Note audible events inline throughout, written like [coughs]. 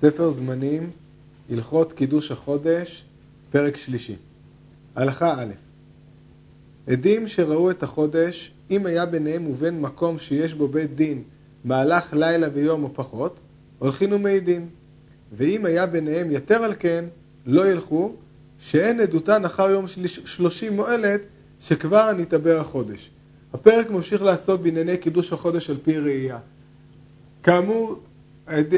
ספר זמנים, הלכות קידוש החודש, פרק שלישי. הלכה א' עדים שראו את החודש, אם היה ביניהם ובין מקום שיש בו בית דין מהלך לילה ויום או פחות, הולכים ומעידים. ואם היה ביניהם יתר על כן, לא ילכו, שאין עדותן אחר יום שלושים מועלת, שכבר נתעבר החודש. הפרק ממשיך לעסוק בענייני קידוש החודש על פי ראייה. כאמור,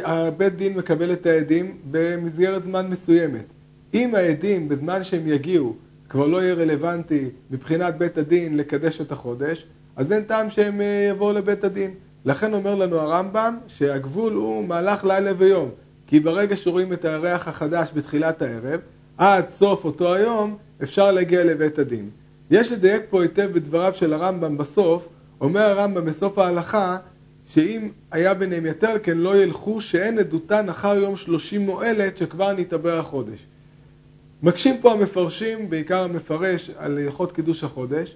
הבית דין מקבל את העדים במסגרת זמן מסוימת. אם העדים בזמן שהם יגיעו כבר לא יהיה רלוונטי מבחינת בית הדין לקדש את החודש, אז אין טעם שהם אה, יבואו לבית הדין. לכן אומר לנו הרמב"ם שהגבול הוא מהלך לילה ויום. כי ברגע שרואים את הירח החדש בתחילת הערב, עד סוף אותו היום אפשר להגיע לבית הדין. יש לדייק פה היטב בדבריו של הרמב"ם בסוף, אומר הרמב"ם בסוף ההלכה שאם היה ביניהם יותר כן לא ילכו שאין עדותן אחר יום שלושים מועלת שכבר נתעבר החודש. מקשים פה המפרשים, בעיקר המפרש, על הלכות קידוש החודש,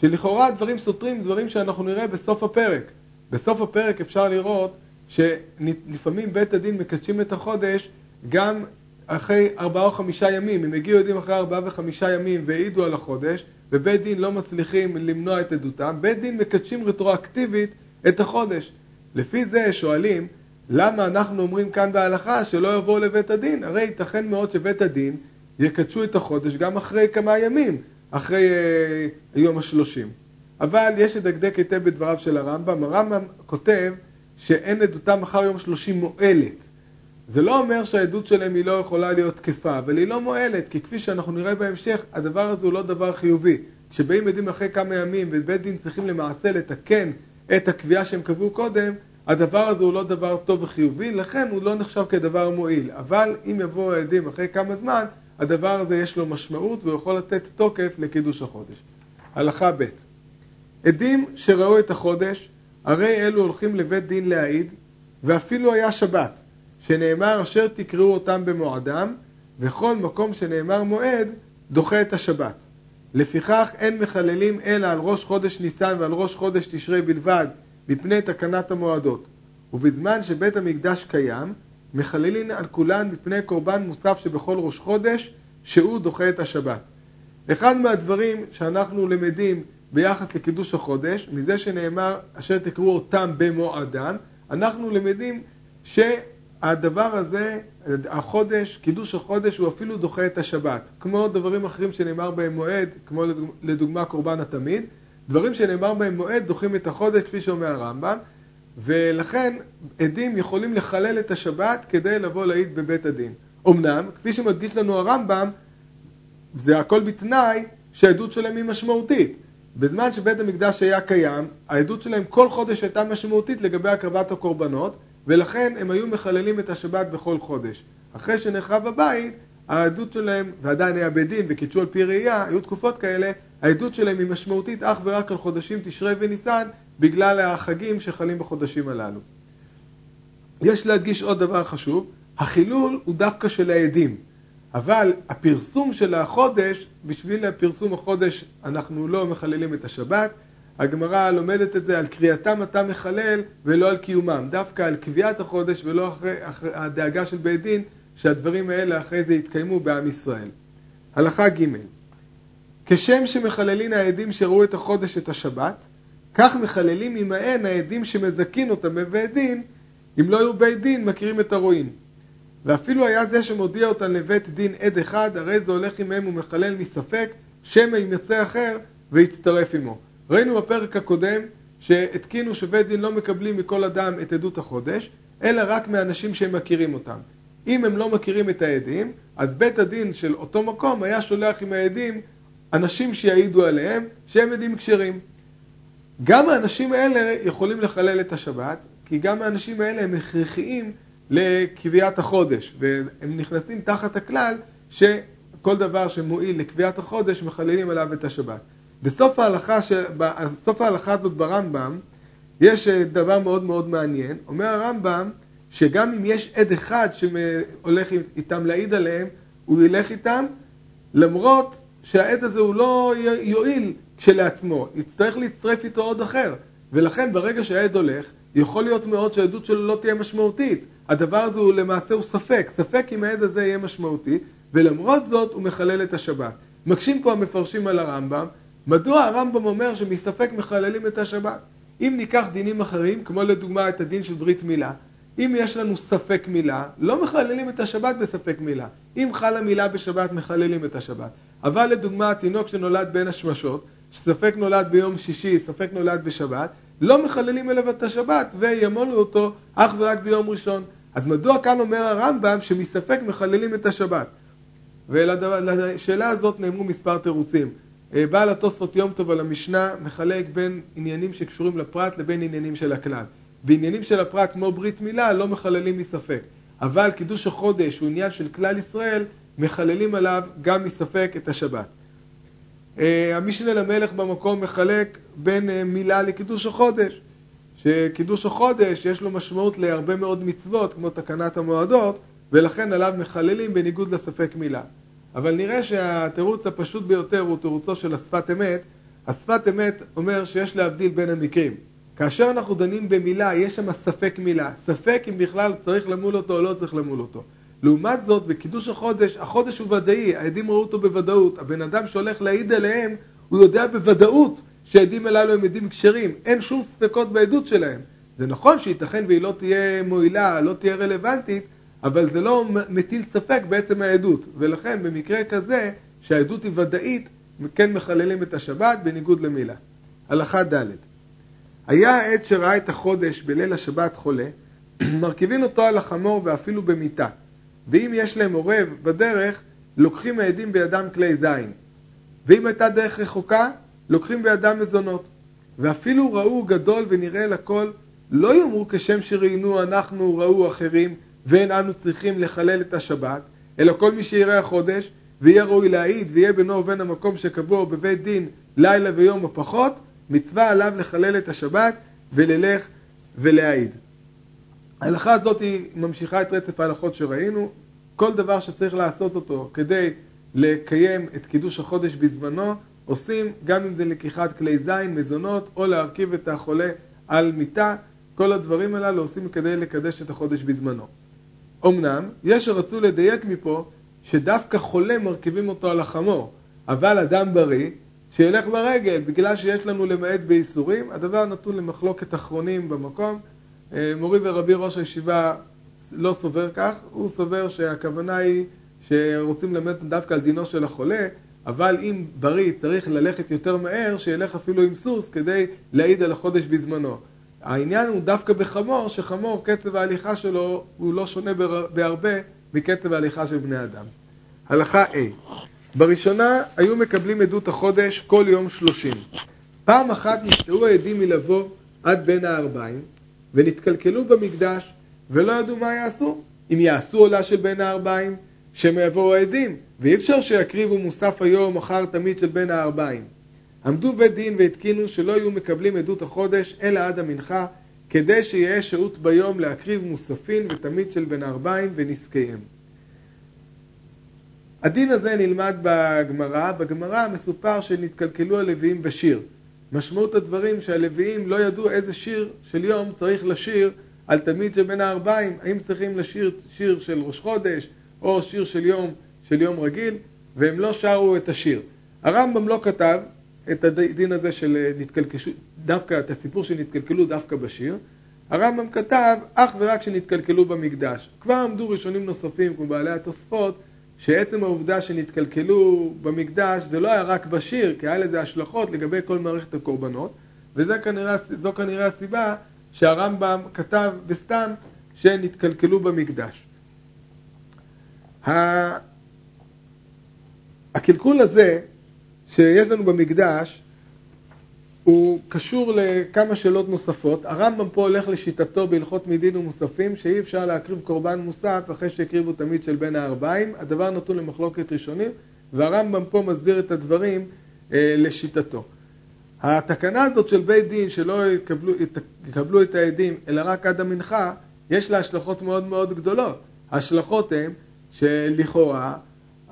שלכאורה דברים סותרים, דברים שאנחנו נראה בסוף הפרק. בסוף הפרק אפשר לראות שלפעמים בית הדין מקדשים את החודש גם אחרי ארבעה או חמישה ימים. אם הגיעו עדים אחרי ארבעה וחמישה ימים והעידו על החודש, ובית דין לא מצליחים למנוע את עדותם, בית דין מקדשים רטרואקטיבית את החודש. לפי זה שואלים, למה אנחנו אומרים כאן בהלכה שלא יבואו לבית הדין? הרי ייתכן מאוד שבית הדין יקדשו את החודש גם אחרי כמה ימים, אחרי אה, יום השלושים. אבל יש לדקדק היטב בדבריו של הרמב"ם. הרמב"ם כותב שאין עדותם אחר יום שלושים מועלת. זה לא אומר שהעדות שלהם היא לא יכולה להיות תקפה, אבל היא לא מועלת, כי כפי שאנחנו נראה בהמשך, הדבר הזה הוא לא דבר חיובי. כשבאים עדים אחרי כמה ימים ובית דין צריכים למעשה לתקן את הקביעה שהם קבעו קודם, הדבר הזה הוא לא דבר טוב וחיובי, לכן הוא לא נחשב כדבר מועיל. אבל אם יבואו העדים אחרי כמה זמן, הדבר הזה יש לו משמעות והוא יכול לתת תוקף לקידוש החודש. הלכה ב' עדים שראו את החודש, הרי אלו הולכים לבית דין להעיד, ואפילו היה שבת, שנאמר אשר תקראו אותם במועדם, וכל מקום שנאמר מועד, דוחה את השבת. לפיכך אין מחללים אלא על ראש חודש ניסן ועל ראש חודש תשרי בלבד, מפני תקנת המועדות. ובזמן שבית המקדש קיים, מחללין על כולן מפני קורבן מוסף שבכל ראש חודש, שהוא דוחה את השבת. אחד מהדברים שאנחנו למדים ביחס לקידוש החודש, מזה שנאמר אשר תקראו אותם במועדם, אנחנו למדים שהדבר הזה, החודש, קידוש החודש הוא אפילו דוחה את השבת. כמו דברים אחרים שנאמר בהם מועד, כמו לדוגמה קורבן התמיד, דברים שנאמר בהם מועד דוחים את החודש כפי שאומר הרמב"ם ולכן עדים יכולים לחלל את השבת כדי לבוא להעיד בבית הדין. אמנם, כפי שמדגיש לנו הרמב"ם, זה הכל בתנאי שהעדות שלהם היא משמעותית. בזמן שבית המקדש היה קיים, העדות שלהם כל חודש הייתה משמעותית לגבי הקרבת הקורבנות, ולכן הם היו מחללים את השבת בכל חודש. אחרי שנחרב הבית, העדות שלהם, ועדיין היה בית דין וקידשו על פי ראייה, היו תקופות כאלה, העדות שלהם היא משמעותית אך ורק על חודשים תשרי וניסן, בגלל החגים שחלים בחודשים הללו. יש להדגיש עוד דבר חשוב, החילול הוא דווקא של העדים, אבל הפרסום של החודש, בשביל הפרסום החודש אנחנו לא מחללים את השבת, הגמרא לומדת את זה על קריאתם אתה מחלל ולא על קיומם, דווקא על קביעת החודש ולא אחרי, אחרי הדאגה של בית דין שהדברים האלה אחרי זה יתקיימו בעם ישראל. הלכה ג' כשם שמחללין העדים שראו את החודש את השבת, כך מחללים עמהן העדים שמזכין אותם בבית דין, אם לא היו בית דין מכירים את הרועים. ואפילו היה זה שמודיע אותם לבית דין עד אחד, הרי זה הולך עמהם ומחלל מספק, שמא יצא אחר ויצטרף עמו. ראינו בפרק הקודם שהתקינו שבית דין לא מקבלים מכל אדם את עדות החודש, אלא רק מאנשים שהם מכירים אותם. אם הם לא מכירים את העדים, אז בית הדין של אותו מקום היה שולח עם העדים אנשים שיעידו עליהם שהם עדים כשרים. גם האנשים האלה יכולים לחלל את השבת, כי גם האנשים האלה הם הכרחיים לקביעת החודש, והם נכנסים תחת הכלל שכל דבר שמועיל לקביעת החודש מחללים עליו את השבת. בסוף ההלכה, ש... בסוף ההלכה הזאת ברמב"ם יש דבר מאוד מאוד מעניין. אומר הרמב"ם שגם אם יש עד אחד שהולך איתם להעיד עליהם, הוא ילך איתם למרות שהעד הזה הוא לא יועיל כשלעצמו, יצטרך להצטרף איתו עוד אחר. ולכן ברגע שהעד הולך, יכול להיות מאוד שהעדות שלו לא תהיה משמעותית, הדבר הזה הוא למעשה הוא ספק, ספק אם העד הזה יהיה משמעותי, ולמרות זאת הוא מחלל את השבת. מקשים פה המפרשים על הרמב"ם, מדוע הרמב"ם אומר שמספק מחללים את השבת? אם ניקח דינים אחרים, כמו לדוגמה את הדין של ברית מילה, אם יש לנו ספק מילה, לא מחללים את השבת בספק מילה. אם חלה מילה בשבת, מחללים את השבת. אבל לדוגמה, התינוק שנולד בין השמשות, שספק נולד ביום שישי, ספק נולד בשבת, לא מחללים אליו את השבת וימונו אותו אך ורק ביום ראשון. אז מדוע כאן אומר הרמב"ם שמספק מחללים את השבת? ולשאלה הזאת נאמרו מספר תירוצים. אה, בעל התוספות יום טוב על המשנה מחלק בין עניינים שקשורים לפרט לבין עניינים של הכלל. בעניינים של הפרט כמו ברית מילה לא מחללים מספק. אבל קידוש החודש הוא עניין של כלל ישראל, מחללים עליו גם מספק את השבת. אה, המשנה למלך במקום מחלק בין אה, מילה לקידוש החודש. שקידוש החודש יש לו משמעות להרבה מאוד מצוות כמו תקנת המועדות ולכן עליו מחללים בניגוד לספק מילה. אבל נראה שהתירוץ הפשוט ביותר הוא תירוצו של השפת אמת. השפת אמת אומר שיש להבדיל בין המקרים. כאשר אנחנו דנים במילה, יש שם ספק מילה. ספק אם בכלל צריך למול אותו או לא צריך למול אותו. לעומת זאת, בקידוש החודש, החודש הוא ודאי, העדים ראו אותו בוודאות. הבן אדם שהולך להעיד עליהם, הוא יודע בוודאות שהעדים הללו הם עדים כשרים. אין שום ספקות בעדות שלהם. זה נכון שייתכן והיא לא תהיה מועילה, לא תהיה רלוונטית, אבל זה לא מטיל ספק בעצם העדות. ולכן במקרה כזה, שהעדות היא ודאית, כן מחללים את השבת בניגוד למילה. הלכה ד' היה העת שראה את החודש בליל השבת חולה, [clears throat] מרכיבים אותו על החמור ואפילו במיטה. ואם יש להם עורב בדרך, לוקחים העדים בידם כלי זין. ואם הייתה דרך רחוקה, לוקחים בידם מזונות. ואפילו ראו גדול ונראה לכל, לא יאמרו כשם שראינו אנחנו ראו אחרים, ואין אנו צריכים לחלל את השבת, אלא כל מי שיראה החודש, ויהיה ראוי להעיד, ויהיה בינו ובין המקום שקבוע בבית דין לילה ויום או פחות, מצווה עליו לחלל את השבת וללך ולהעיד. ההלכה הזאת היא ממשיכה את רצף ההלכות שראינו. כל דבר שצריך לעשות אותו כדי לקיים את קידוש החודש בזמנו, עושים גם אם זה לקיחת כלי זין, מזונות, או להרכיב את החולה על מיטה. כל הדברים הללו עושים כדי לקדש את החודש בזמנו. אמנם, יש שרצו לדייק מפה שדווקא חולה מרכיבים אותו על החמור, אבל אדם בריא שילך ברגל, בגלל שיש לנו למעט בייסורים, הדבר נתון למחלוקת אחרונים במקום. אה, מורי ורבי ראש הישיבה לא סובר כך, הוא סובר שהכוונה היא שרוצים ללמד דווקא על דינו של החולה, אבל אם בריא צריך ללכת יותר מהר, שילך אפילו עם סוס כדי להעיד על החודש בזמנו. העניין הוא דווקא בחמור, שחמור, קצב ההליכה שלו הוא לא שונה בהרבה מקצב ההליכה של בני אדם. הלכה A בראשונה היו מקבלים עדות החודש כל יום שלושים. פעם אחת נשתאו העדים מלבוא עד בין הארבעים, ונתקלקלו במקדש, ולא ידעו מה יעשו. אם יעשו עולה של בין הארבעים, שמא יבואו העדים, ואי אפשר שיקריבו מוסף היום אחר תמיד של בין הארבעים. עמדו בית דין והתקינו שלא יהיו מקבלים עדות החודש אלא עד המנחה, כדי שיהיה שהות ביום להקריב מוספין ותמיד של בין הארבעים ונזקיהם. הדין הזה נלמד בגמרא, בגמרא מסופר שנתקלקלו הלוויים בשיר. משמעות הדברים שהלוויים לא ידעו איזה שיר של יום צריך לשיר על תמיד שבין הארבעים, האם צריכים לשיר שיר של ראש חודש או שיר של יום, של יום רגיל, והם לא שרו את השיר. הרמב"ם לא כתב את הדין הזה של נתקלקלו, דווקא, את הסיפור שנתקלקלו דווקא בשיר. הרמב"ם כתב אך ורק שנתקלקלו במקדש. כבר עמדו ראשונים נוספים כמו בעלי התוספות שעצם העובדה שנתקלקלו במקדש זה לא היה רק בשיר, כי היה לזה השלכות לגבי כל מערכת הקורבנות, וזו כנראה, כנראה הסיבה שהרמב"ם כתב בסתם שנתקלקלו במקדש. הקלקול הזה שיש לנו במקדש הוא קשור לכמה שאלות נוספות. הרמב"ם פה הולך לשיטתו בהלכות מדין ומוספים, שאי אפשר להקריב קורבן מוסף אחרי שהקריבו תמיד של בין הארבעים. הדבר נתון למחלוקת ראשונים, והרמב"ם פה מסביר את הדברים אה, לשיטתו. התקנה הזאת של בית דין שלא יקבלו, יקבלו את העדים אלא רק עד המנחה, יש לה השלכות מאוד מאוד גדולות. ההשלכות הן שלכאורה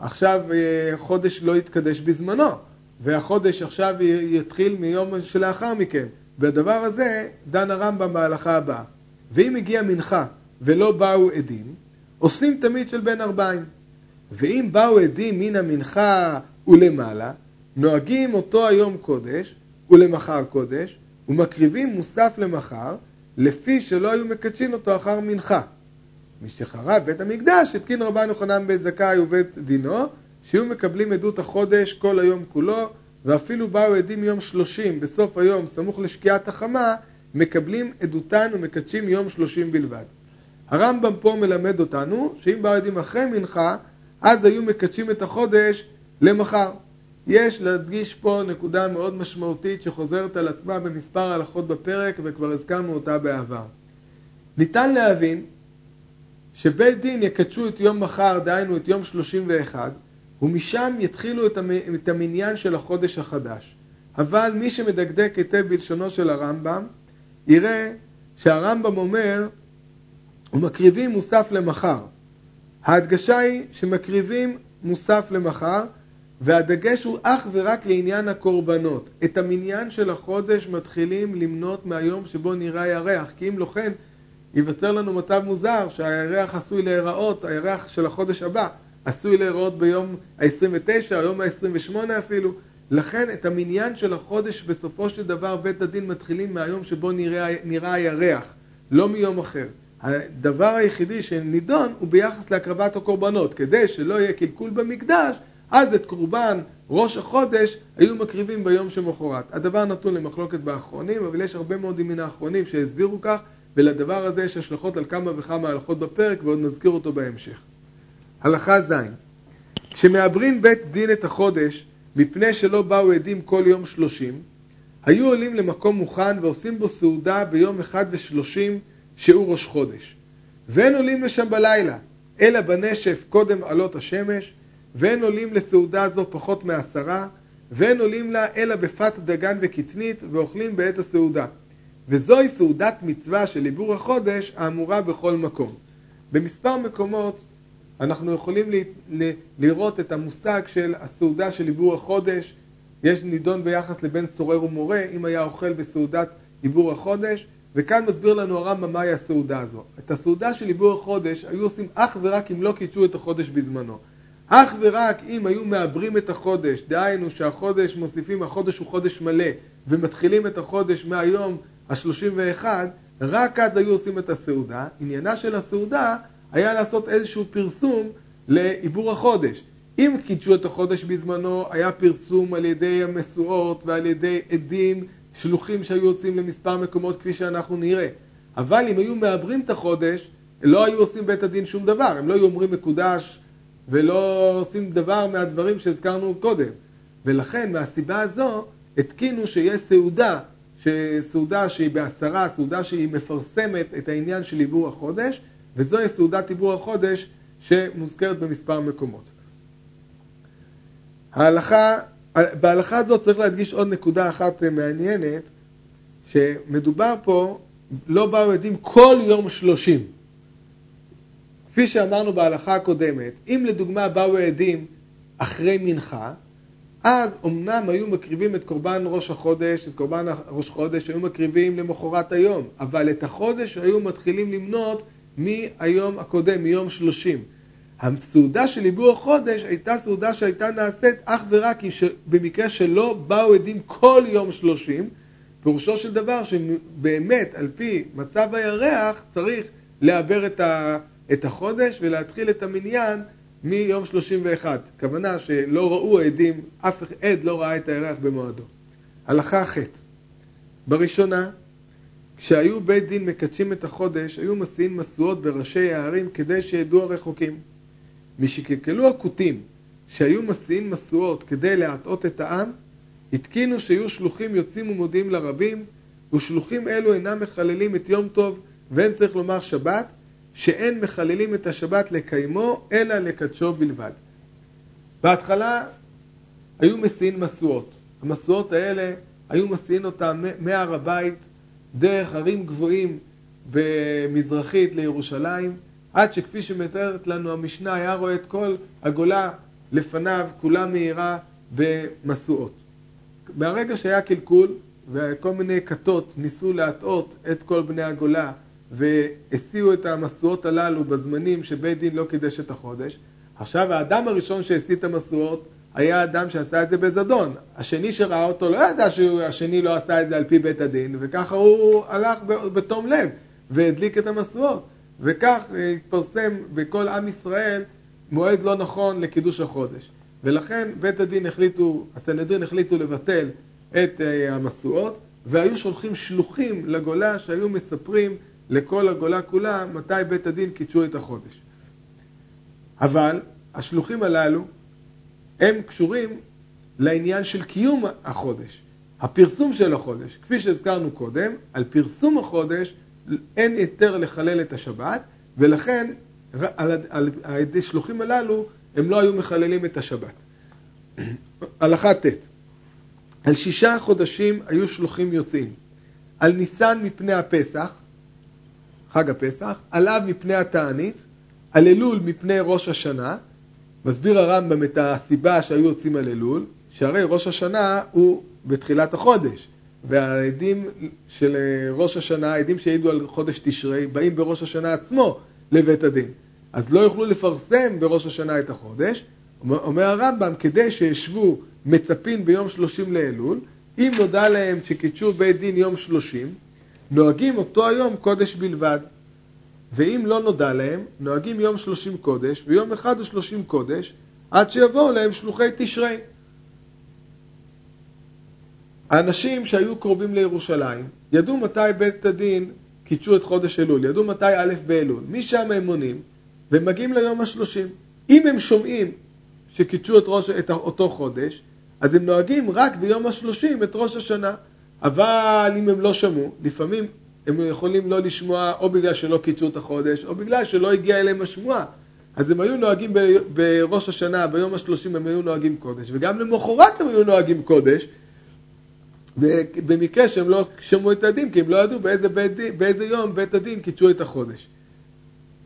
עכשיו אה, חודש לא יתקדש בזמנו. והחודש עכשיו יתחיל מיום שלאחר מכן. והדבר הזה דן הרמב"ם בהלכה הבאה. ואם הגיע מנחה ולא באו עדים, עושים תמיד של בין ארבעים. ואם באו עדים מן המנחה ולמעלה, נוהגים אותו היום קודש ולמחר קודש, ומקריבים מוסף למחר, לפי שלא היו מקדשים אותו אחר מנחה. משחרב בית המקדש התקין רבן יוחנן בית זכאי ובית דינו, שהיו מקבלים עדות החודש כל היום כולו, ואפילו באו עדים יום שלושים בסוף היום, סמוך לשקיעת החמה, מקבלים עדותן ומקדשים יום שלושים בלבד. הרמב"ם פה מלמד אותנו שאם באו עדים אחרי מנחה, אז היו מקדשים את החודש למחר. יש להדגיש פה נקודה מאוד משמעותית שחוזרת על עצמה במספר הלכות בפרק וכבר הזכרנו אותה בעבר. ניתן להבין שבית דין יקדשו את יום מחר, דהיינו את יום 31, ומשם יתחילו את המניין של החודש החדש. אבל מי שמדקדק היטב בלשונו של הרמב"ם, יראה שהרמב"ם אומר, ומקריבים מוסף למחר. ההדגשה היא שמקריבים מוסף למחר, והדגש הוא אך ורק לעניין הקורבנות. את המניין של החודש מתחילים למנות מהיום שבו נראה הירח, כי אם לא כן, ייווצר לנו מצב מוזר שהירח עשוי להיראות, הירח של החודש הבא, עשוי להיראות ביום ה-29, היום ה-28 אפילו. לכן את המניין של החודש בסופו של דבר בית הדין מתחילים מהיום שבו נראה, נראה הירח, לא מיום אחר. הדבר היחידי שנידון הוא ביחס להקרבת הקורבנות, כדי שלא יהיה קלקול במקדש, אז את קורבן ראש החודש היו מקריבים ביום שמחרת. הדבר נתון למחלוקת באחרונים, אבל יש הרבה מאוד מן האחרונים שהסבירו כך, ולדבר הזה יש השלכות על כמה וכמה הלכות בפרק, ועוד נזכיר אותו בהמשך. הלכה ז' כשמעברים בית דין את החודש, מפני שלא באו עדים כל יום שלושים, היו עולים למקום מוכן ועושים בו סעודה ביום אחד ושלושים שהוא ראש חודש. ואין עולים לשם בלילה, אלא בנשף קודם עלות השמש, ואין עולים לסעודה זו פחות מעשרה, ואין עולים לה אלא בפת דגן וקטנית, ואוכלים בעת הסעודה. וזוהי סעודת מצווה של עיבור החודש האמורה בכל מקום. במספר מקומות אנחנו יכולים לראות את המושג של הסעודה של עיבור החודש. יש נידון ביחס לבין סורר ומורה, אם היה אוכל בסעודת עיבור החודש, וכאן מסביר לנו הרמב"ם מהי הסעודה הזו. את הסעודה של עיבור החודש היו עושים אך ורק אם לא קידשו את החודש בזמנו. אך ורק אם היו מעברים את החודש, דהיינו שהחודש מוסיפים, החודש הוא חודש מלא, ומתחילים את החודש מהיום ה-31, רק אז היו עושים את הסעודה. עניינה של הסעודה היה לעשות איזשהו פרסום לעיבור החודש. אם קידשו את החודש בזמנו, היה פרסום על ידי המשואות ועל ידי עדים, שלוחים שהיו יוצאים למספר מקומות כפי שאנחנו נראה. אבל אם היו מעברים את החודש, לא היו עושים בית הדין שום דבר. הם לא היו אומרים מקודש ולא עושים דבר מהדברים שהזכרנו קודם. ולכן, מהסיבה הזו, התקינו שיהיה סעודה, סעודה שהיא בעשרה, סעודה שהיא מפרסמת את העניין של עיבור החודש, וזוהי סעודת עיבור החודש שמוזכרת במספר מקומות. ההלכה, בהלכה הזאת צריך להדגיש עוד נקודה אחת מעניינת, שמדובר פה, לא באו עדים כל יום שלושים. כפי שאמרנו בהלכה הקודמת, אם לדוגמה באו עדים אחרי מנחה, אז אמנם היו מקריבים את קורבן ראש החודש, את קורבן ראש חודש היו מקריבים למחרת היום, אבל את החודש היו מתחילים למנות מהיום הקודם, מיום שלושים. הסעודה של עיבור החודש הייתה סעודה שהייתה נעשית אך ורק במקרה שלא באו עדים כל יום שלושים, פירושו של דבר שבאמת על פי מצב הירח צריך לעבר את, ה, את החודש ולהתחיל את המניין מיום שלושים ואחד. כוונה שלא ראו עדים, אף עד לא ראה את הירח במועדו. הלכה ח' בראשונה כשהיו בית דין מקדשים את החודש, היו מסיעים משואות בראשי הערים כדי שידעו הרחוקים. משקלקלו הכותים שהיו מסיעים משואות כדי להטעות את העם, התקינו שיהיו שלוחים יוצאים ומודיעים לרבים, ושלוחים אלו אינם מחללים את יום טוב, ואין צריך לומר שבת, שאין מחללים את השבת לקיימו, אלא לקדשו בלבד. בהתחלה היו מסיעים משואות. המשואות האלה, היו מסיעים אותם מהר הבית דרך הרים גבוהים במזרחית לירושלים, עד שכפי שמתארת לנו המשנה, היה רואה את כל הגולה לפניו, כולה מהירה במשואות. מהרגע שהיה קלקול, וכל מיני כתות ניסו להטעות את כל בני הגולה והסיעו את המשואות הללו בזמנים שבית דין לא קידש את החודש. עכשיו האדם הראשון שהשיא את המשואות היה אדם שעשה את זה בזדון. השני שראה אותו לא ידע שהשני לא עשה את זה על פי בית הדין, וככה הוא הלך בתום לב והדליק את המשואות. וכך התפרסם בכל עם ישראל מועד לא נכון לקידוש החודש. ולכן בית הדין החליטו, הסנהדרין החליטו לבטל את אה, המשואות, והיו שולחים שלוחים לגולה שהיו מספרים לכל הגולה כולה מתי בית הדין קידשו את החודש. אבל השלוחים הללו הם קשורים לעניין של קיום החודש, הפרסום של החודש. כפי שהזכרנו קודם, על פרסום החודש אין היתר לחלל את השבת, ולכן על, ידי שלוחים הללו הם לא היו מחללים את השבת. [clears throat] הלכה ט' על שישה חודשים היו שלוחים יוצאים. על ניסן מפני הפסח, חג הפסח, על אב מפני התענית, על אלול מפני ראש השנה. מסביר הרמב"ם את הסיבה שהיו יוצאים על אלול, שהרי ראש השנה הוא בתחילת החודש. והעדים של ראש השנה, העדים שהעידו על חודש תשרי, באים בראש השנה עצמו לבית הדין. אז לא יוכלו לפרסם בראש השנה את החודש. אומר הרמב"ם, כדי שישבו מצפים ביום שלושים לאלול, אם נודע להם שקידשו בית דין יום שלושים, נוהגים אותו היום קודש בלבד. ואם לא נודע להם, נוהגים יום שלושים קודש, ויום אחד ושלושים קודש, עד שיבואו להם שלוחי תשרי. האנשים שהיו קרובים לירושלים ידעו מתי בית הדין קידשו את חודש אלול, ידעו מתי א' באלול. משם הם מונים ומגיעים ליום השלושים. אם הם שומעים שקידשו את, את אותו חודש, אז הם נוהגים רק ביום השלושים את ראש השנה. אבל אם הם לא שמעו, לפעמים הם יכולים לא לשמוע או בגלל שלא קידשו את החודש, או בגלל שלא הגיעה אליהם השמועה. אז הם היו נוהגים בראש השנה, ביום השלושים הם היו נוהגים קודש, וגם למחרת הם היו נוהגים קודש, במקרה שהם לא שמעו את הדין, כי הם לא ידעו באיזה, בית, באיזה יום בית הדין קידשו את החודש.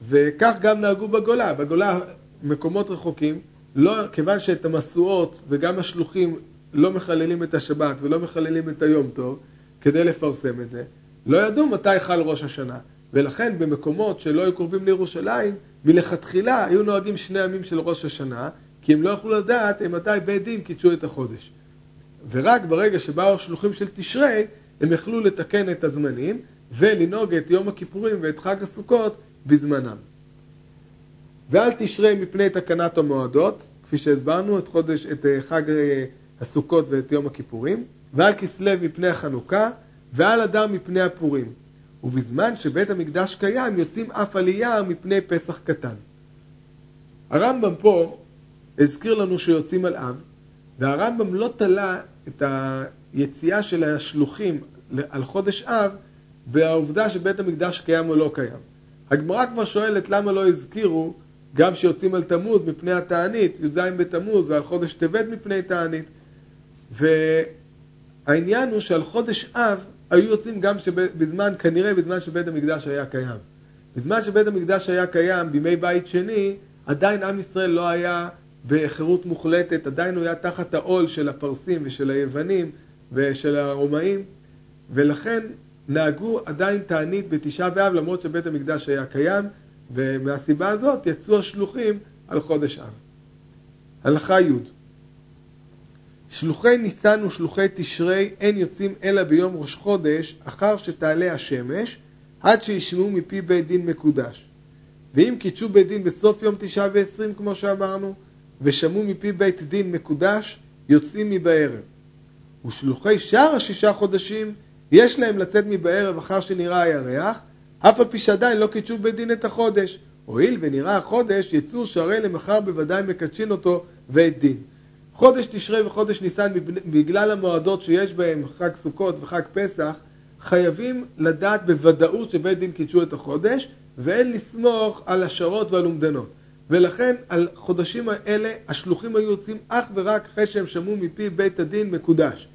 וכך גם נהגו בגולה. בגולה, מקומות רחוקים, לא, כיוון שאת המשואות וגם השלוחים לא מחללים את השבת ולא מחללים את היום טוב, כדי לפרסם את זה, לא ידעו מתי חל ראש השנה. ולכן במקומות שלא היו קרובים לירושלים, מלכתחילה היו נוהגים שני ימים של ראש השנה, כי הם לא יכלו לדעת מתי בית דין קידשו את החודש. ורק ברגע שבאו השלוחים של תשרי, הם יכלו לתקן את הזמנים ולנהוג את יום הכיפורים ואת חג הסוכות בזמנם. ואל תשרי מפני תקנת המועדות, כפי שהסברנו, את, חודש, את אה, חג אה, הסוכות ואת יום הכיפורים, ועל כסלו מפני החנוכה, ועל אדר מפני הפורים. ובזמן שבית המקדש קיים, יוצאים אף עלייה מפני פסח קטן. הרמב"ם פה הזכיר לנו שיוצאים על אב, והרמב"ם לא תלה את היציאה של השלוחים על חודש אב בעובדה שבית המקדש קיים או לא קיים. הגמרא כבר שואלת למה לא הזכירו גם שיוצאים על תמוז מפני התענית, י"ז בתמוז, ועל חודש טבת מפני תענית. והעניין הוא שעל חודש אב היו יוצאים גם בזמן, כנראה בזמן שבית המקדש היה קיים. בזמן שבית המקדש היה קיים, בימי בית שני, עדיין עם ישראל לא היה בחירות מוחלטת, עדיין הוא היה תחת העול של הפרסים ושל היוונים ושל הרומאים, ולכן נהגו עדיין תענית בתשעה באב למרות שבית המקדש היה קיים, ומהסיבה הזאת יצאו השלוחים על חודש אב. הלכה י' שלוחי ניסן ושלוחי תשרי אין יוצאים אלא ביום ראש חודש אחר שתעלה השמש עד שישמעו מפי בית דין מקודש. ואם קידשו בית דין בסוף יום תשעה ועשרים כמו שאמרנו ושמעו מפי בית דין מקודש יוצאים מבערב. ושלוחי שאר השישה חודשים יש להם לצאת מבערב אחר שנראה הירח אף על פי שעדיין לא קידשו בית דין את החודש. הואיל ונראה החודש, יצאו שהרי למחר בוודאי מקדשין אותו ואת דין. חודש תשרי וחודש ניסן, בגלל המועדות שיש בהם חג סוכות וחג פסח, חייבים לדעת בוודאות שבית דין קידשו את החודש, ואין לסמוך על השערות ועל אומדנות. ולכן על חודשים האלה השלוחים היו יוצאים אך ורק אחרי שהם שמעו מפי בית הדין מקודש.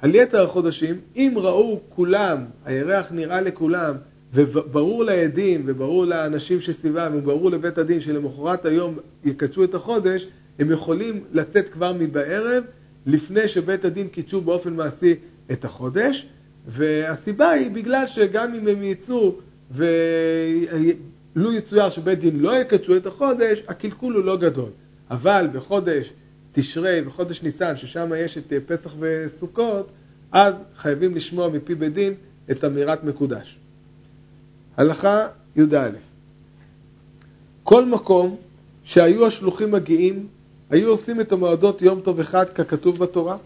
על יתר החודשים, אם ראו כולם, הירח נראה לכולם, וברור לעדים, וברור לאנשים שסביבם, וברור לבית הדין שלמחרת היום יקדשו את החודש, הם יכולים לצאת כבר מבערב, לפני שבית הדין קידשו באופן מעשי את החודש, והסיבה היא בגלל שגם אם הם יצאו ולו יצויר שבית דין לא יקדשו את החודש, הקלקול הוא לא גדול. אבל בחודש תשרי וחודש ניסן, ששם יש את פסח וסוכות, אז חייבים לשמוע מפי בית דין את אמירת מקודש. הלכה י"א כל מקום שהיו השלוחים מגיעים, היו עושים את המועדות יום טוב אחד ככתוב בתורה,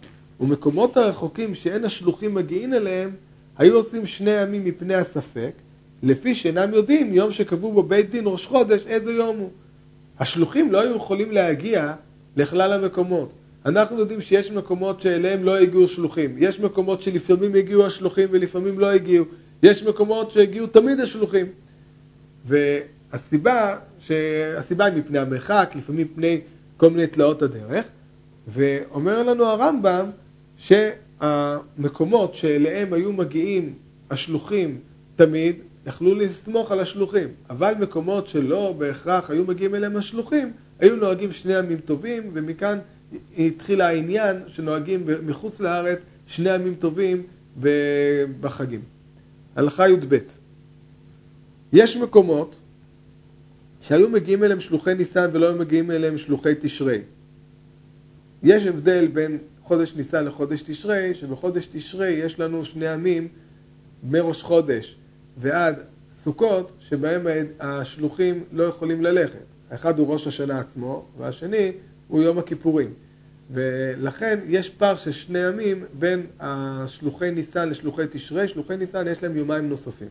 ומקומות הרחוקים שאין השלוחים מגיעים אליהם, היו עושים שני ימים מפני הספק, לפי שאינם יודעים יום שקבעו בו בית דין ראש חודש, איזה יום הוא. השלוחים לא היו יכולים להגיע לכלל המקומות. אנחנו יודעים שיש מקומות שאליהם לא הגיעו שלוחים. יש מקומות שלפעמים הגיעו השלוחים ולפעמים לא הגיעו. יש מקומות שהגיעו תמיד השלוחים. והסיבה, הסיבה היא מפני המרחק, לפעמים מפני כל מיני תלאות הדרך. ואומר לנו הרמב"ם שהמקומות שאליהם היו מגיעים השלוחים תמיד, יכלו לסמוך על השלוחים. אבל מקומות שלא בהכרח היו מגיעים אליהם השלוחים, היו נוהגים שני ימים טובים, ומכאן התחיל העניין שנוהגים מחוץ לארץ שני ימים טובים בחגים. הלכה י"ב יש מקומות שהיו מגיעים אליהם שלוחי ניסן ולא היו מגיעים אליהם שלוחי תשרי. יש הבדל בין חודש ניסן לחודש תשרי, שבחודש תשרי יש לנו שני ימים מראש חודש ועד סוכות, שבהם השלוחים לא יכולים ללכת. האחד הוא ראש השנה עצמו, והשני הוא יום הכיפורים. ולכן יש פער של שני ימים בין השלוחי ניסן לשלוחי תשרי, שלוחי ניסן יש להם יומיים נוספים.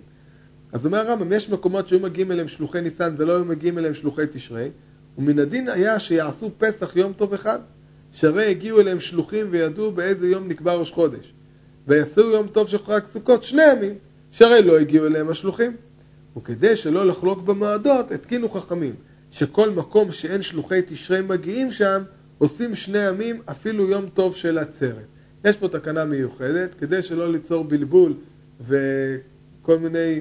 אז אומר הרמב"ם, יש מקומות שהיו מגיעים אליהם שלוחי ניסן ולא היו מגיעים אליהם שלוחי תשרי, ומן הדין היה שיעשו פסח יום טוב אחד, שהרי הגיעו אליהם שלוחים וידעו באיזה יום נקבע ראש חודש. ויעשו יום טוב של חג סוכות שני ימים, שהרי לא הגיעו אליהם השלוחים. וכדי שלא לחלוק במועדות, התקינו חכמים, שכל מקום שאין שלוחי תשרי מגיעים שם, עושים שני ימים אפילו יום טוב של עצרת. יש פה תקנה מיוחדת, כדי שלא ליצור בלבול וכל מיני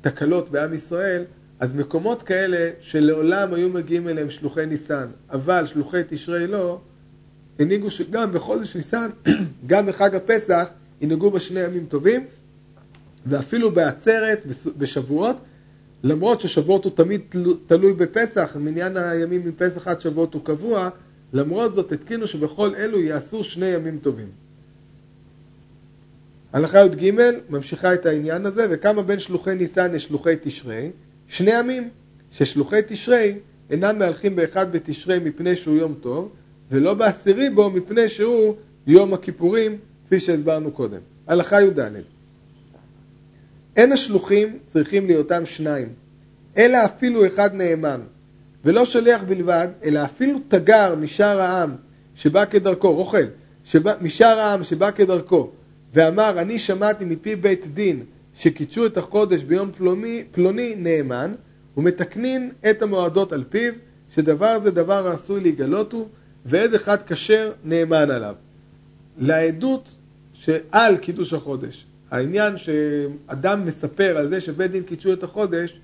תקלות בעם ישראל, אז מקומות כאלה שלעולם היו מגיעים אליהם שלוחי ניסן, אבל שלוחי תשרי לא, הנהיגו שגם בחודש ניסן, [coughs] גם בחג הפסח, ינהגו בשני ימים טובים, ואפילו בעצרת, בשבועות, למרות ששבועות הוא תמיד תלוי בפסח, מניין הימים מפסח עד שבועות הוא קבוע, למרות זאת התקינו שבכל אלו יעשו שני ימים טובים. הלכה י"ג ממשיכה את העניין הזה, וכמה בין שלוחי ניסן לשלוחי תשרי? שני ימים, ששלוחי תשרי אינם מהלכים באחד בתשרי מפני שהוא יום טוב, ולא בעשירי בו מפני שהוא יום הכיפורים, כפי שהסברנו קודם. הלכה י"ד אין השלוחים צריכים להיותם שניים, אלא אפילו אחד נאמן, ולא שליח בלבד, אלא אפילו תגר משאר העם שבא כדרכו, רוכל, שבא, משאר העם שבא כדרכו, ואמר אני שמעתי מפי בית דין שקידשו את החודש ביום פלוני, פלוני נאמן, ומתקנין את המועדות על פיו, שדבר זה דבר העשוי להיגלות הוא, ועד אחד כשר נאמן עליו. לעדות שעל קידוש החודש, העניין שאדם מספר על זה שבית דין קידשו את החודש,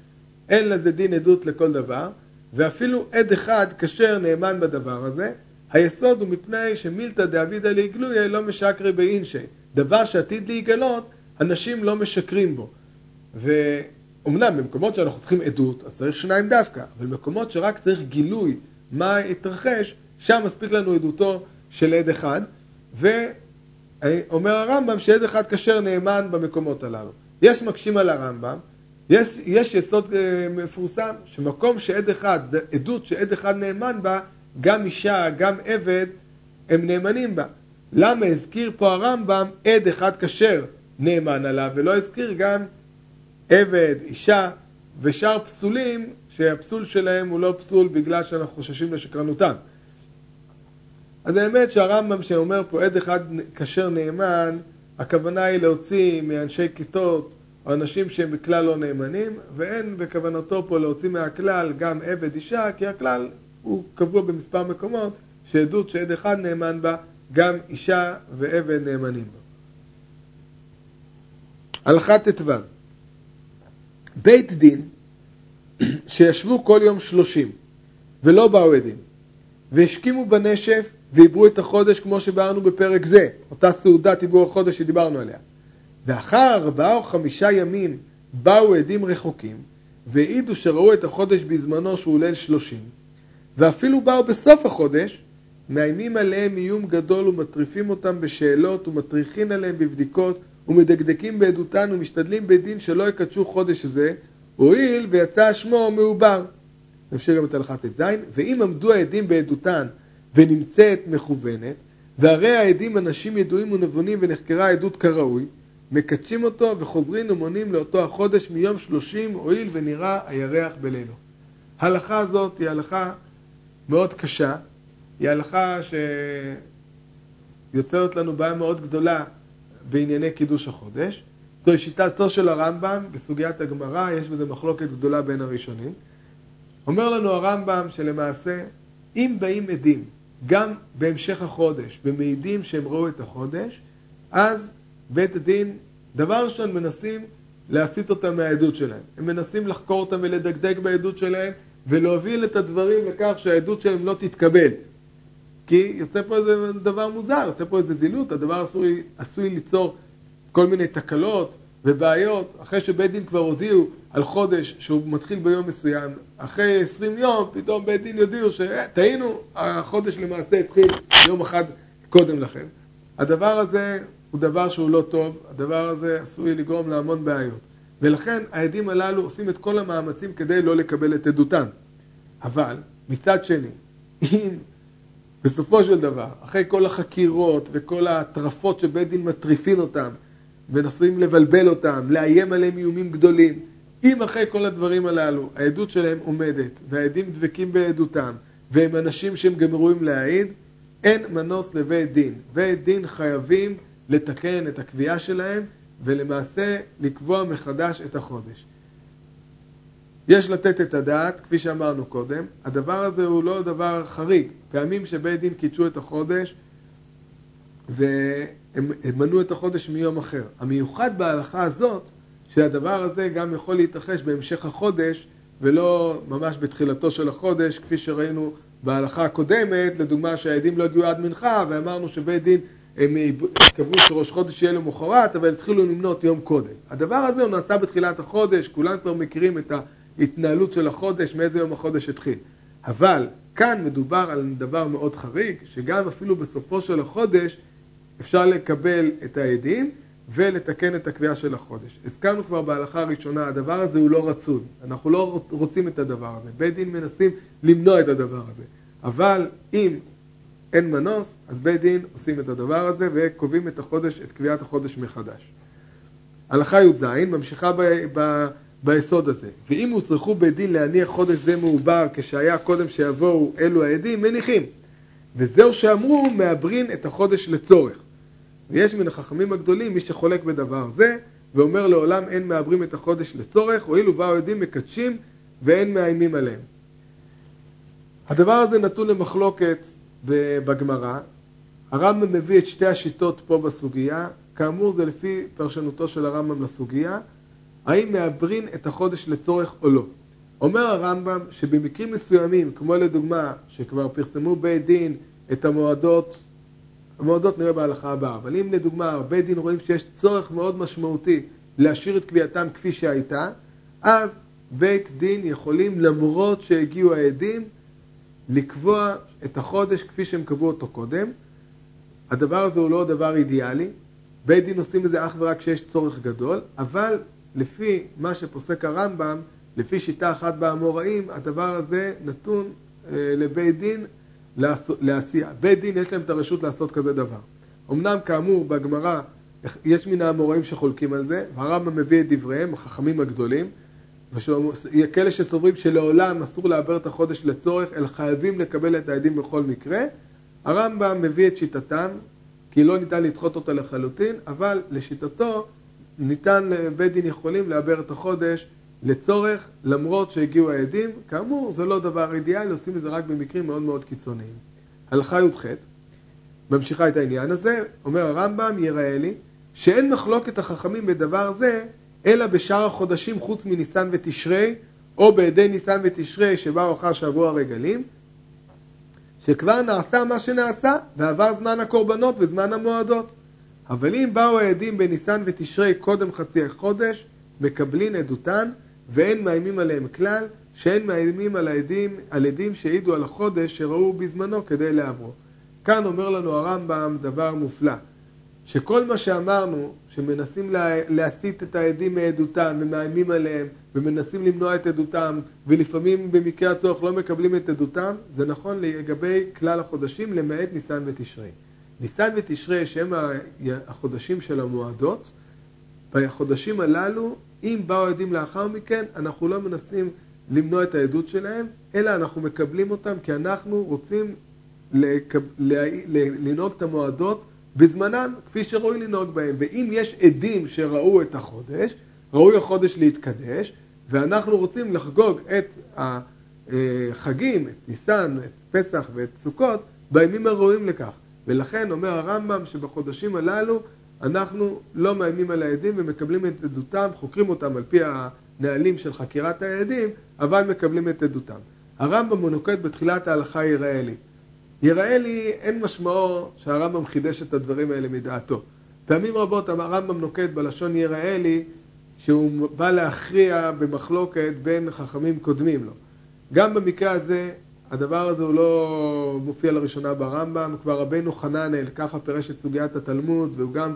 אין לזה דין עדות לכל דבר, ואפילו עד אחד כשר נאמן בדבר הזה, היסוד הוא מפני שמילתא דאבידא להיגלויה לא משקרי באינשי. דבר שעתיד להיגלות, אנשים לא משקרים בו. ואומנם במקומות שאנחנו צריכים עדות, אז צריך שניים דווקא, אבל במקומות שרק צריך גילוי מה התרחש, שם מספיק לנו עדותו של עד אחד, ואומר הרמב"ם שעד אחד כשר נאמן במקומות הללו. יש מקשים על הרמב"ם, יש, יש יסוד אה, מפורסם, שמקום שעד אחד, עדות שעד אחד נאמן בה, גם אישה, גם עבד, הם נאמנים בה. למה הזכיר פה הרמב"ם עד אחד כשר נאמן עליו, ולא הזכיר גם עבד, אישה ושאר פסולים, שהפסול שלהם הוא לא פסול בגלל שאנחנו חוששים לשקרנותם. אז האמת שהרמב"ם שאומר פה עד אחד כשר נאמן, הכוונה היא להוציא מאנשי כיתות או אנשים שהם בכלל לא נאמנים, ואין בכוונתו פה להוציא מהכלל גם עבד אישה, כי הכלל הוא קבוע במספר מקומות, שעדות שעד אחד נאמן בה, גם אישה ועבד נאמנים בה. הלכה ט"ו בית דין שישבו כל יום שלושים ולא באו עדים והשכימו בנשף ועיברו את החודש כמו שביארנו בפרק זה, אותה סעודת עיבור החודש שדיברנו עליה. ואחר ארבעה או חמישה ימים באו עדים רחוקים, והעידו שראו את החודש בזמנו שהוא ליל שלושים, ואפילו באו בסוף החודש, מאיימים עליהם איום גדול ומטריפים אותם בשאלות ומטריחים עליהם בבדיקות ומדקדקים בעדותן ומשתדלים בדין שלא יקדשו חודש זה, הואיל ויצא שמו מעובר. נמשיך גם את הלכה ט"ז, ואם עמדו העדים בעדותן ונמצאת מכוונת, והרי העדים אנשים ידועים ונבונים ונחקרה העדות כראוי, מקדשים אותו וחוזרים ומונים לאותו החודש מיום שלושים הואיל ונראה הירח בלילו. ההלכה הזאת היא הלכה מאוד קשה, היא הלכה שיוצרת לנו בעיה מאוד גדולה בענייני קידוש החודש. זוהי שיטתו של הרמב"ם בסוגיית הגמרא, יש בזה מחלוקת גדולה בין הראשונים. אומר לנו הרמב"ם שלמעשה, אם באים עדים, גם בהמשך החודש, ומעידים שהם ראו את החודש, אז בית הדין, דבר ראשון מנסים להסיט אותם מהעדות שלהם. הם מנסים לחקור אותם ולדקדק בעדות שלהם, ולהוביל את הדברים לכך שהעדות שלהם לא תתקבל. כי יוצא פה איזה דבר מוזר, יוצא פה איזה זילות, הדבר עשוי, עשוי ליצור כל מיני תקלות ובעיות. אחרי שבית דין כבר הודיעו על חודש שהוא מתחיל ביום מסוים, אחרי עשרים יום פתאום בית דין יודיעו שטעינו, החודש למעשה התחיל יום אחד קודם לכן. הדבר הזה הוא דבר שהוא לא טוב, הדבר הזה עשוי לגרום להמון בעיות. ולכן העדים הללו עושים את כל המאמצים כדי לא לקבל את עדותם. אבל מצד שני, אם בסופו של דבר, אחרי כל החקירות וכל ההטרפות שבית דין מטריפין אותם, ונסים לבלבל אותם, לאיים עליהם איומים גדולים, אם אחרי כל הדברים הללו העדות שלהם עומדת, והעדים דבקים בעדותם, והם אנשים שהם גם ראויים להעיד, אין מנוס לבית דין. בית דין חייבים לתקן את הקביעה שלהם, ולמעשה לקבוע מחדש את החודש. יש לתת את הדעת, כפי שאמרנו קודם, הדבר הזה הוא לא דבר חריג. פעמים שבית דין קידשו את החודש והם מנעו את החודש מיום אחר. המיוחד בהלכה הזאת, שהדבר הזה גם יכול להתרחש בהמשך החודש ולא ממש בתחילתו של החודש, כפי שראינו בהלכה הקודמת, לדוגמה שהעדים לא הגיעו עד מנחה ואמרנו שבית דין הם קבעו שראש חודש יהיה למחרת, אבל התחילו למנות יום קודם. הדבר הזה הוא נעשה בתחילת החודש, כולם כבר מכירים את ההתנהלות של החודש, מאיזה יום החודש התחיל. אבל כאן מדובר על דבר מאוד חריג, שגם אפילו בסופו של החודש אפשר לקבל את העדים ולתקן את הקביעה של החודש. הזכרנו כבר בהלכה הראשונה, הדבר הזה הוא לא רצוי, אנחנו לא רוצים את הדבר הזה, בית דין מנסים למנוע את הדבר הזה, אבל אם אין מנוס, אז בית דין עושים את הדבר הזה וקובעים את החודש, את קביעת החודש מחדש. הלכה י"ז ממשיכה ב, ב, ביסוד הזה. ואם הוצרכו בית דין להניח חודש זה מעובר כשהיה קודם שיבואו אלו העדים, מניחים. וזהו שאמרו, מעברין את החודש לצורך. ויש מן החכמים הגדולים מי שחולק בדבר זה, ואומר לעולם אין מעברים את החודש לצורך, הואיל ובאו עדים מקדשים ואין מאיימים עליהם. הדבר הזה נתון למחלוקת בגמרא. הרמב"ם מביא את שתי השיטות פה בסוגיה, כאמור זה לפי פרשנותו של הרמב"ם לסוגיה, האם מעברין את החודש לצורך או לא. אומר הרמב"ם שבמקרים מסוימים, כמו לדוגמה, שכבר פרסמו בית דין את המועדות, המועדות נראה בהלכה הבאה, אבל אם לדוגמה בית דין רואים שיש צורך מאוד משמעותי להשאיר את קביעתם כפי שהייתה, אז בית דין יכולים למרות שהגיעו העדים לקבוע את החודש כפי שהם קבעו אותו קודם. הדבר הזה הוא לא דבר אידיאלי, בית דין עושים את זה אך ורק כשיש צורך גדול, אבל לפי מה שפוסק הרמב"ם, לפי שיטה אחת באמוראים, הדבר הזה נתון אה, לבית דין לעשייה. בית דין יש להם את הרשות לעשות כזה דבר. אמנם כאמור בגמרא יש מן האמוראים שחולקים על זה, והרמב"ם מביא את דבריהם, החכמים הגדולים, וכאלה שסוברים שלעולם אסור לעבר את החודש לצורך, אלא חייבים לקבל את העדים בכל מקרה. הרמב"ם מביא את שיטתם, כי לא ניתן לדחות אותה לחלוטין, אבל לשיטתו ניתן לבית דין יכולים לעבר את החודש לצורך, למרות שהגיעו העדים. כאמור, זה לא דבר אידיאלי, עושים את זה רק במקרים מאוד מאוד קיצוניים. הלכה י"ח, ממשיכה את העניין הזה, אומר הרמב"ם, יראה לי, שאין מחלוקת החכמים בדבר זה, אלא בשאר החודשים חוץ מניסן ותשרי, או בעדי ניסן ותשרי שבאו אחר שבוע הרגלים, שכבר נעשה מה שנעשה, ועבר זמן הקורבנות וזמן המועדות. אבל אם באו העדים בניסן ותשרי קודם חצי החודש, מקבלין עדותן ואין מאיימים עליהם כלל, שאין מאיימים על העדים, על עדים שהעידו על החודש שראו בזמנו כדי לעברו. כאן אומר לנו הרמב"ם דבר מופלא, שכל מה שאמרנו, שמנסים לה, להסיט את העדים מעדותם ומאיימים עליהם ומנסים למנוע את עדותם ולפעמים במקרה הצורך לא מקבלים את עדותם, זה נכון לגבי כלל החודשים למעט ניסן ותשרי. ניסן ותשרי שהם החודשים של המועדות, בחודשים הללו, אם באו עדים לאחר מכן, אנחנו לא מנסים למנוע את העדות שלהם, אלא אנחנו מקבלים אותם כי אנחנו רוצים לקב... לנהוג את המועדות בזמנם, כפי שראוי לנהוג בהם. ואם יש עדים שראו את החודש, ראוי החודש להתקדש, ואנחנו רוצים לחגוג את החגים, את ניסן, את פסח ואת סוכות, בימים הראויים לכך. ולכן אומר הרמב"ם שבחודשים הללו אנחנו לא מאיימים על העדים ומקבלים את עדותם, חוקרים אותם על פי הנהלים של חקירת העדים, אבל מקבלים את עדותם. הרמב"ם הוא נוקט בתחילת ההלכה יראה לי. יראה לי אין משמעו שהרמב"ם חידש את הדברים האלה מדעתו. פעמים רבות הרמב"ם נוקט בלשון יראה לי שהוא בא להכריע במחלוקת בין חכמים קודמים לו. גם במקרה הזה הדבר הזה הוא לא מופיע לראשונה ברמב"ם, כבר רבנו חננאל ככה פירש את סוגיית התלמוד והוא גם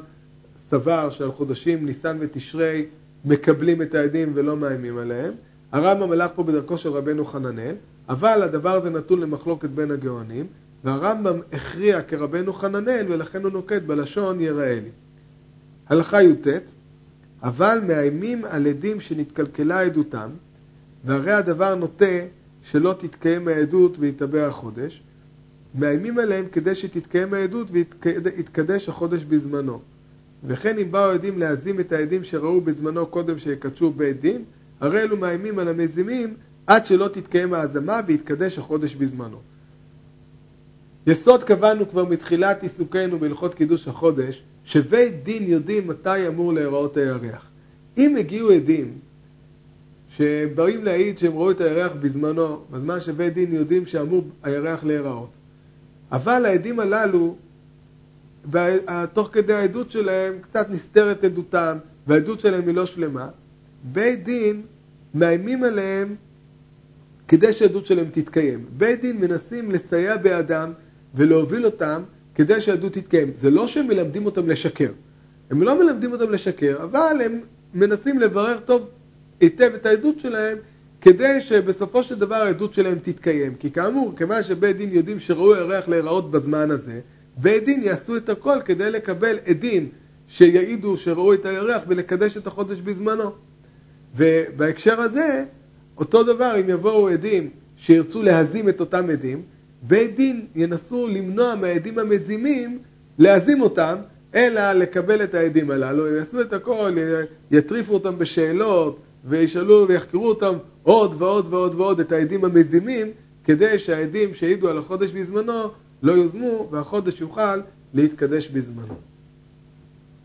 סבר שעל חודשים ניסן ותשרי מקבלים את העדים ולא מאיימים עליהם. הרמב"ם הלך פה בדרכו של רבנו חננאל, אבל הדבר הזה נתון למחלוקת בין הגאונים, והרמב"ם הכריע כרבנו חננאל ולכן הוא נוקט בלשון יראה לי. הלכה י"ט אבל מאיימים על עדים שנתקלקלה עדותם, והרי הדבר נוטה שלא תתקיים העדות ויתבע החודש, מאיימים עליהם כדי שתתקיים העדות ויתקדש החודש בזמנו. וכן אם באו עדים להזים את העדים שראו בזמנו קודם שיקדשו בית דין, הרי אלו מאיימים על המזימים עד שלא תתקיים ההזמה ויתקדש החודש בזמנו. יסוד קבענו כבר מתחילת עיסוקנו בהלכות קידוש החודש, שבית דין יודעים מתי אמור להיראות הירח. אם הגיעו עדים שבאים להעיד שהם ראו את הירח בזמנו, בזמן שבית דין יודעים שאמור הירח להיראות. אבל העדים הללו, תוך כדי העדות שלהם, קצת נסתרת עדותם, והעדות שלהם היא לא שלמה, בית דין מאיימים עליהם כדי שהעדות שלהם תתקיים. בית דין מנסים לסייע בידם ולהוביל אותם כדי שהעדות תתקיים. זה לא שהם מלמדים אותם לשקר. הם לא מלמדים אותם לשקר, אבל הם מנסים לברר טוב היטב את העדות שלהם כדי שבסופו של דבר העדות שלהם תתקיים. כי כאמור, כיוון שבית דין יודעים שראוי הירח להיראות בזמן הזה, בית דין יעשו את הכל כדי לקבל עדים שיעידו שראו את הירח ולקדש את החודש בזמנו. ובהקשר הזה, אותו דבר אם יבואו עדים שירצו להזים את אותם עדים, בית דין ינסו למנוע מהעדים המזימים להזים אותם, אלא לקבל את העדים הללו, הם יעשו את הכל, יטריפו אותם בשאלות וישאלו ויחקרו אותם עוד ועוד ועוד ועוד את העדים המזימים, כדי שהעדים שהעידו על החודש בזמנו לא יוזמו והחודש יוכל להתקדש בזמנו.